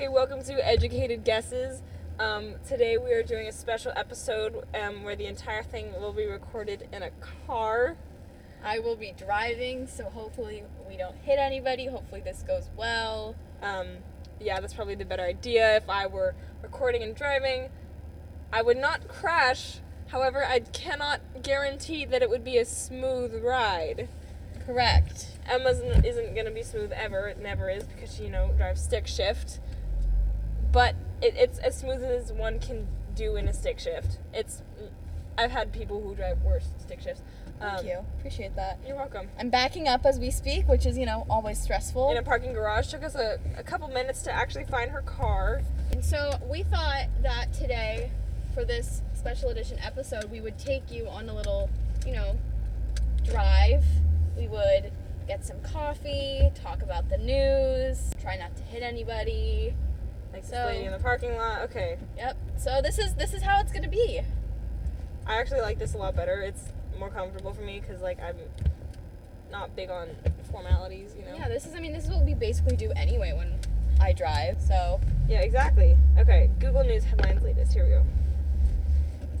Okay, welcome to Educated Guesses. Um, today we are doing a special episode um, where the entire thing will be recorded in a car. I will be driving, so hopefully we don't hit anybody. Hopefully this goes well. Um, yeah, that's probably the better idea. If I were recording and driving, I would not crash. However, I cannot guarantee that it would be a smooth ride. Correct. Emma's n- isn't going to be smooth ever. It never is because she, you know, drives stick shift. But it, it's as smooth as one can do in a stick shift. It's. I've had people who drive worse stick shifts. Thank Um, you. Appreciate that. You're welcome. I'm backing up as we speak, which is, you know, always stressful. In a parking garage. Took us a, a couple minutes to actually find her car. And so we thought that today, for this special edition episode, we would take you on a little, you know, drive. We would get some coffee, talk about the news, try not to hit anybody. Like this lady in the parking lot. Okay. Yep. So this is this is how it's gonna be. I actually like this a lot better. It's more comfortable for me because, like, I'm not big on formalities, you know? Yeah, this is. I mean, this is what we basically do anyway when I drive. So, Yeah, exactly. Okay, Google News headlines latest. Here we go.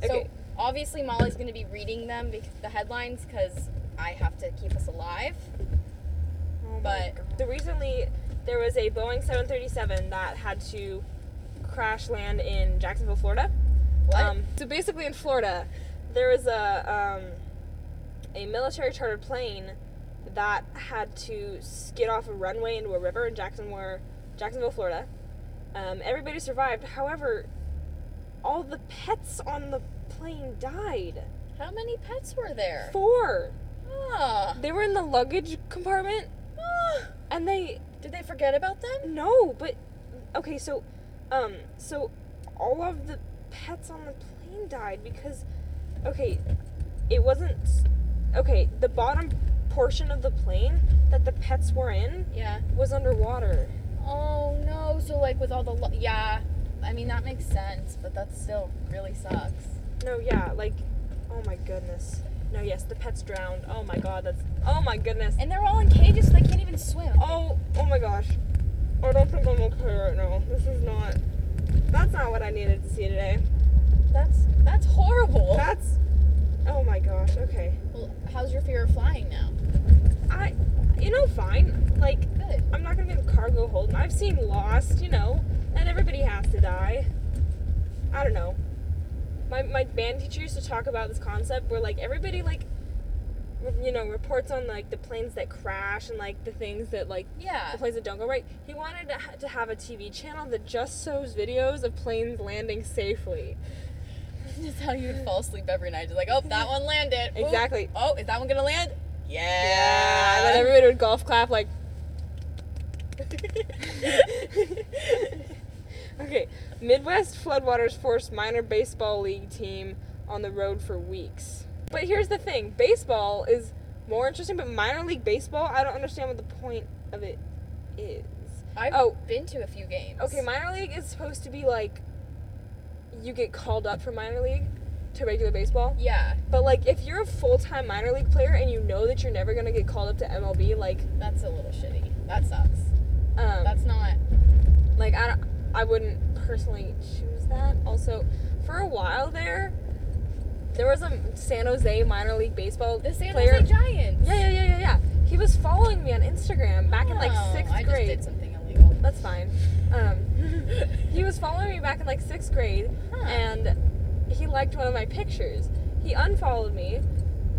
Okay. so obviously Molly's to be reading them, bec- the headlines, because I have to keep us alive. Oh But- the recently there was a Boeing 737 that had to crash land in Jacksonville, Florida. What? Um, so basically, in Florida, there was a um, a military chartered plane that had to skid off a runway into a river in Jacksonville, Jacksonville, Florida. Um, everybody survived. However, all the pets on the plane died. How many pets were there? Four. Ah. They were in the luggage compartment. And they Did they forget about them? No, but okay, so um so all of the pets on the plane died because okay, it wasn't okay, the bottom portion of the plane that the pets were in Yeah. was underwater. Oh no. So like with all the lo- yeah. I mean that makes sense, but that still really sucks. No, yeah, like oh my goodness. No, yes, the pets drowned. Oh my god, that's oh my goodness. And they're all in cages, so they can't even swim. Oh, oh my gosh. I don't think I'm okay right now. This is not that's not what I needed to see today. That's that's horrible. That's oh my gosh, okay. well, how's your fear of flying now? I, you know, fine. Like, Good. I'm not gonna be in a cargo hold. I've seen Lost, you know, and everybody has to die. I don't know. My my band teacher used to talk about this concept where like everybody like, you know, reports on like the planes that crash and like the things that like Yeah. the planes that don't go right. He wanted to, ha- to have a TV channel that just shows videos of planes landing safely. Just how you would fall asleep every night. Just like, oh, that one landed. Ooh. Exactly. Oh, is that one gonna land? Yeah. Yeah, and then everybody would golf clap like. okay, Midwest floodwaters forced minor baseball league team on the road for weeks. But here's the thing: baseball is more interesting, but minor league baseball, I don't understand what the point of it is. I've Oh. been to a few games. Okay, minor league is supposed to be like you get called up for minor league to regular baseball. Yeah, But like if you're a full-time minor league player and you know that you're never going to get called up to MLB, like that's a little shitty. That sucks. um That's not. like I don't, I wouldn't personally choose that. Also, for a while there there was a San Jose minor league baseball The San player. Jose Giants. Yeah, yeah, yeah, yeah, yeah. He was following me on Instagram back in like Oh, 6th I grade. just did something illegal. That's fine. Um, he was following me back in like sixth grade, Huh. and he liked one of my pictures. He unfollowed me,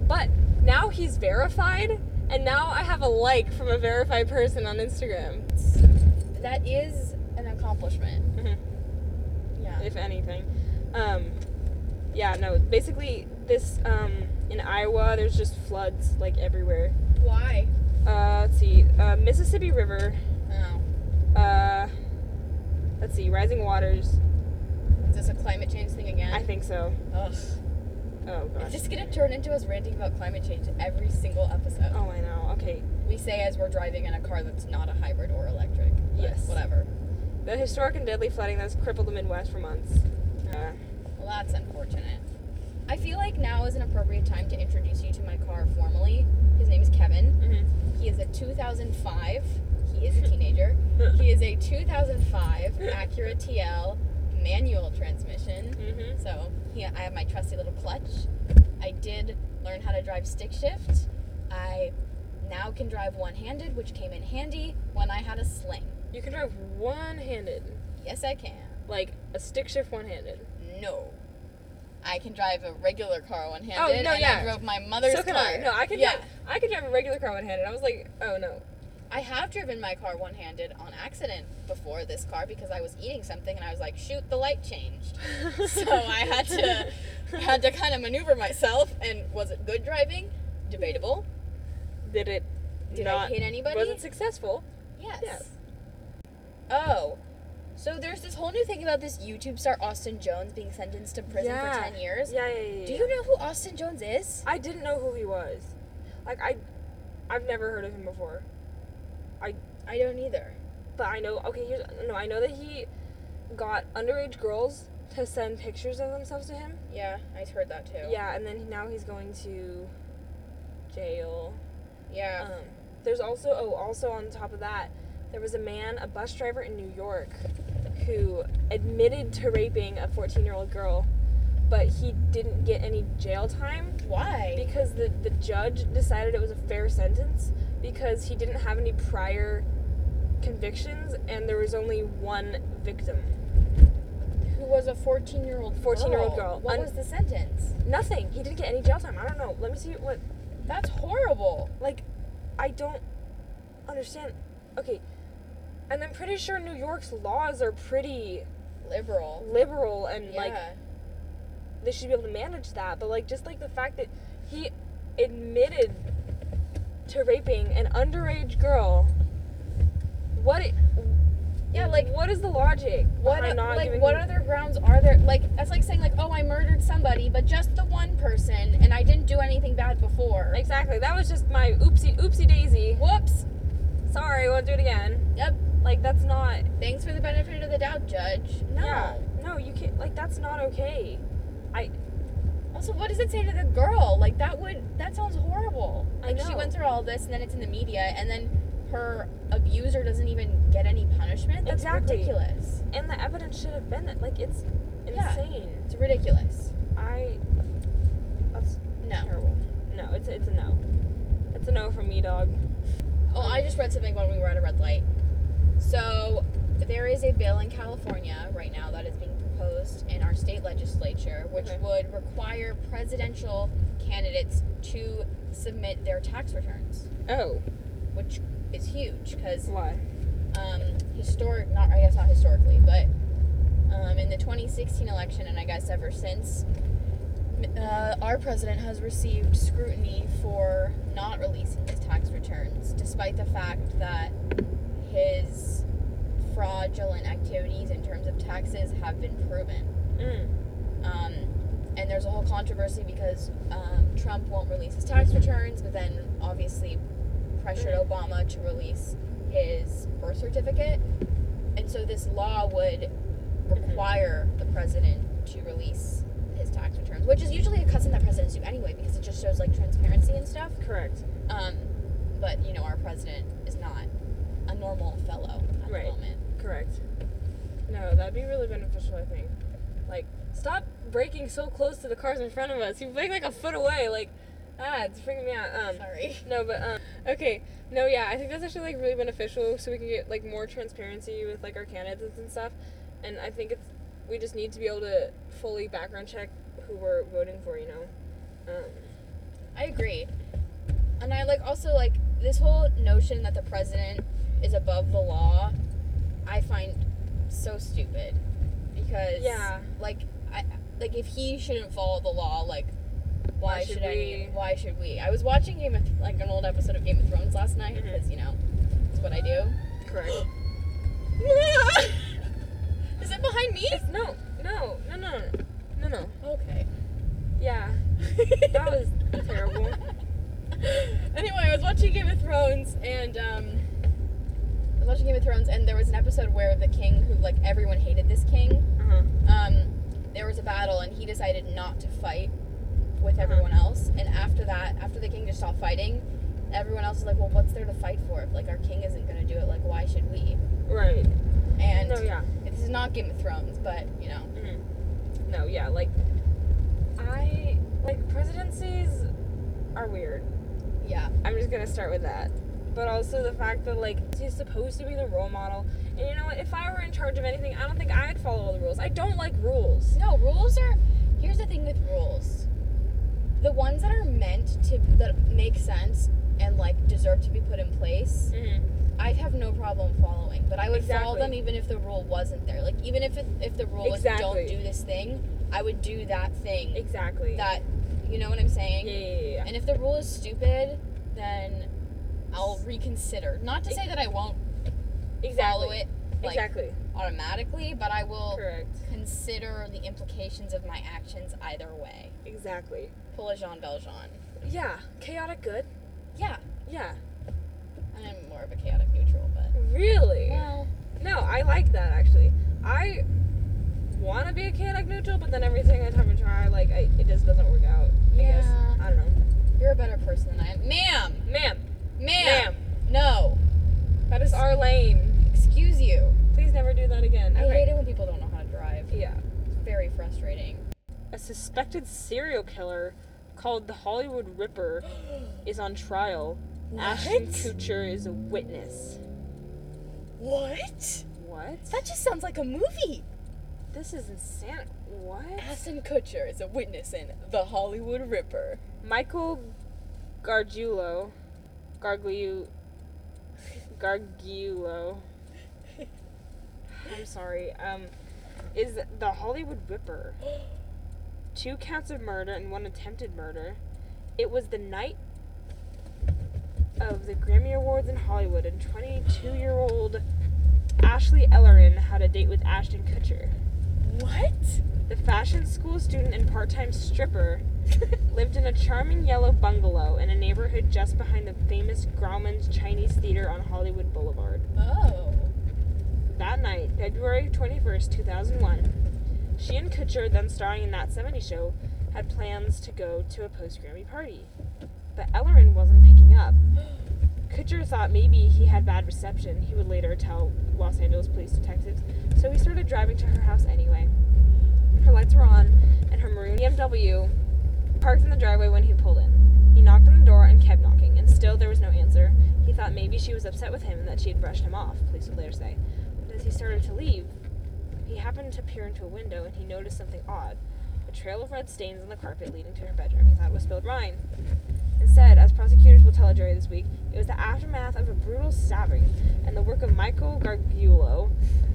but now he's verified, and now I have a like from a verified person on Instagram. That is accomplishment. Mhm. Yeah. If anything, um, yeah, no. Basically, this um, in Iowa, there's just floods like everywhere. Why? Uh, let's see, uh, Mississippi River. Oh. Uh, let's see, rising waters. Is this a climate change thing again? I think so. Ugh. Oh It's just gonna turn into us ranting about climate change every single episode. Oh, I know. Okay. We say as we're driving in a car that's not a hybrid or electric. Yes. Whatever. The historic and deadly flooding that's crippled the Midwest for months. Uh, Well, that's unfortunate. I feel like now is an appropriate time to introduce you to my car formally. His name is Kevin. mhm. He is a 2005 he is a teenager. he is a 2005 Acura TL manual transmission. Mhm. So he, I have my trusty little clutch. I did learn how to drive stick shift. I now can drive one-handed, which came in handy when I had a sling. You can drive one-handed, Yes, I can. like a stick shift one-handed. No. I can drive a regular car one-handed. Oh, no, and yeah. I drove my mother's so can car. I. No, I can Yeah. drive. I can drive a regular car one-handed. I was like, oh no. I have driven my car one-handed on accident before this car because I was eating something and I was like, shoot, the light changed. so I had to had to kind of maneuver myself. And was it good driving? Debatable. Did it? Did I hit anybody? Was it successful? Yes. Yes. Oh. So there's this whole new thing about this YouTube star Austin Jones being sentenced to prison Yeah. for 10 years. Yeah, yeah, yeah. Do you know who Austin Jones is? I didn't know who he was. Like I, I've never heard of him before. I I don't either. But I know. Okay, here's no. I know that he got underage girls to send pictures of themselves to him. Yeah, I heard that too. Yeah, and then now he's going to jail. Yeah. Um, there's also oh also on top of that, there was a man, a bus driver in New York, who admitted to raping a 14 year old girl, but he didn't get any jail time Why? because the the judge decided it was a fair sentence because he didn't have any prior convictions and there was only one victim. who was a 14 year old 14-year-old girl. What Un- was the sentence? Nothing. He didn't get any jail time. I don't know. Let me see what That's horrible. like I don't understand. Okay. And I'm pretty sure New York's laws are pretty Liberal. liberal and Yeah. like they should be able to manage that. But like just like the fact that he admitted to raping an underage girl. What? It, Yeah, like, what is the logic? what like what him- other grounds are there? Like that's like saying like, "Oh, I murdered somebody, but just the one person and I didn't do anything bad before." Exactly. That was just my oopsie oopsie daisy. whoops. Sorry, won't do it again. Yep. Like that's not. Thanks for the benefit of the doubt, judge. No. Yeah. No, you can't. Like that's not okay. I. Also, what does it say to the girl? Like that would that sounds horrible. I Like she went through all this and then it's in the media and then her abuser doesn't even get any punishment. That's Exactly. ridiculous. And the evidence should have been that. Like it's insane. Yeah. It's ridiculous. I. That's No. terrible. No, it's it's a no. It's a no from me, dog. Oh, I just read something when we were at a red light. So there is a bill in California right now that is being proposed in our state legislature, which Okay. would require presidential candidates to submit their tax returns, Oh, which is huge because why? um, historic, not I guess not historically, but um, in the 2016 election, and I guess ever since, uh, our president has received scrutiny for not releasing his tax returns, despite the fact that his fraudulent activities in terms of taxes have been proven. Mm. Um, and there's a whole controversy because um, Trump won't release his tax returns, but then obviously pressured Mm. Obama to release his birth certificate. And so this law would require the president to release his tax returns, which is usually a custom that presidents do anyway because it just shows like transparency and stuff. Correct. Um, but you know, our president is not a normal fellow at Right. the moment. Correct. No, that'd be really beneficial. I think. Like, stop braking so close to the cars in front of us. You brake like a foot away. Like, ah, it's freaking me out. Um, Sorry. No, but um, okay, no, yeah, I think that's actually like really beneficial, so we can get like more transparency with like our candidates and stuff. And I think it's we just need to be able to fully background check who we're voting for. You know. Um, I agree. And I like also like this whole notion that the president is above the law, I find so stupid. Because Yeah. like I like if he shouldn't follow the law, like why, Why should, should we? why should we? I was watching Game of like an old episode of Game of Thrones last night Mhm. because you know, it's what I do. correct. is it behind me? It's no, no, no, no, no, no. Okay. Yeah, that was terrible. anyway, I was watching Game of Thrones and um I watching Game of Thrones and there was an episode where the king who like everyone hated this king, Uh huh. um, there was a battle and he decided not to fight with Uh-huh. everyone else. And after that, after the king just stopped fighting, everyone else is like, well, what's there to fight for? If like our king isn't gonna do it, like why should we? Right. And No, yeah. this is not Game of Thrones, but you know, hmm No, yeah. Like, I like presidencies are weird. yeah, I'm just gonna start with that. But also the fact that like he's supposed to be the role model, and you know what? If I were in charge of anything, I don't think I'd follow all the rules. I don't like rules. no rules are. Here's the thing with rules, the ones that are meant to that make sense and like deserve to be put in place. Mm-hmm. I'd have no problem following, but I would follow them even if the rule wasn't there. Like even if it, if the rule was don't do this thing, I would do that thing. Exactly. That you know what I'm saying? Yeah, yeah, yeah. And if the rule is stupid, then I'll reconsider. Not to say that I won't Exactly. follow it like exactly. automatically, but I will Correct. consider the implications of my actions either way. Exactly. Pull a Jean Valjean. Yeah. Chaotic good. Yeah, Yeah. I'm more of a chaotic neutral, but Really? well, No, I like that actually. I want to be a chaotic neutral, but then every single time I try, like, I, it just doesn't work out. I guess. Yeah. I don't know. you're a better person than I am, ma'am. Ma'am. Ma'am. Ma'am. No. That is our lane. Excuse you. Please never do that again. I hate it when people don't know how to drive. Yeah. It's very frustrating. A suspected serial killer called the Hollywood Ripper is on trial. Ashton Kutcher is a witness. What? What? That just sounds like a movie. This is insane. What? Ashton Kutcher is a witness in The Hollywood Ripper. Michael Gargiulo, Gargiu, Gargiulo. I'm sorry. Um, is the Hollywood Ripper. Two counts of murder and one attempted murder. It was the night of the Grammy Awards in Hollywood, and 22-year-old Ashley Ellerin had a date with Ashton Kutcher. What? The fashion school student and part-time stripper lived in a charming yellow bungalow in a neighborhood just behind the famous Grauman's Chinese Theater on Hollywood Boulevard. Oh. That night, February 21st, 2001, she and Kutcher, then starring in That 70s Show, had plans to go to a post-Grammy party. But Ellerin wasn't picking up. Kutcher thought maybe he had bad reception, he would later tell Los Angeles police detectives, so he started driving to her house anyway. Her lights were on, and her maroon BMW parked in the driveway when he pulled in. He knocked on the door and kept knocking, and still there was no answer. He thought maybe she was upset with him and that she had brushed him off, police would later say. But as he started to leave, he happened to peer into a window and he noticed something odd a trail of red stains on the carpet leading to her bedroom. He thought it was spilled wine. Instead, as prosecutors will tell a jury this week, it was the aftermath of a brutal stabbing and the work of Michael Gargiulo,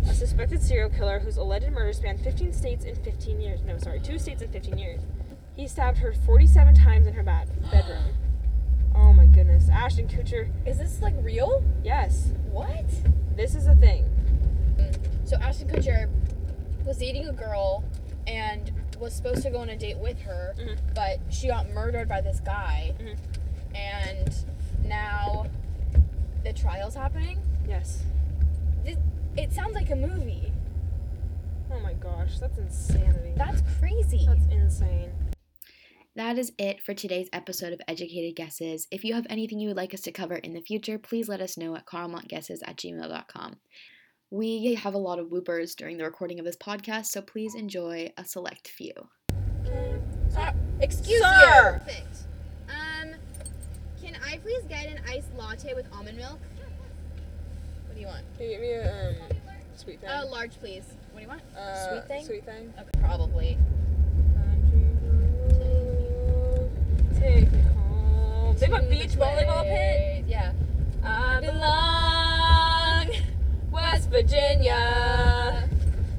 a suspected serial killer whose alleged murder spanned 15 states in 15 years. No, sorry, two states in 15 years. He stabbed her 47 times in her bed- bedroom. Oh my goodness. Ashton Kutcher, Is this like real? yes, What? this is a thing. So Ashton Kutcher was dating a girl and was supposed to go on a date with her, Mhm. but she got murdered by this guy, Mhm. and now the trial's happening. Yes. This, it sounds like a movie. Oh my gosh, that's insanity. That's crazy. That's insane. That is it for today's episode of Educated Guesses. If you have anything you would like us to cover in the future, please let us know at carlmontguesses at gmail.com. We have a lot of bloopers during the recording of this podcast, so please enjoy a select few. Uh, excuse Sir! you. Perfect. Um, can I please get an iced latte with almond milk? What do you want? Can you give me a um, sweet thing? Uh, large, please. What do you want? Uh, sweet thing? Sweet thing. Okay, probably. Take me home. They have a beach volleyball pit. Yeah. I belong West Virginia,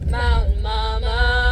Mountain Mama.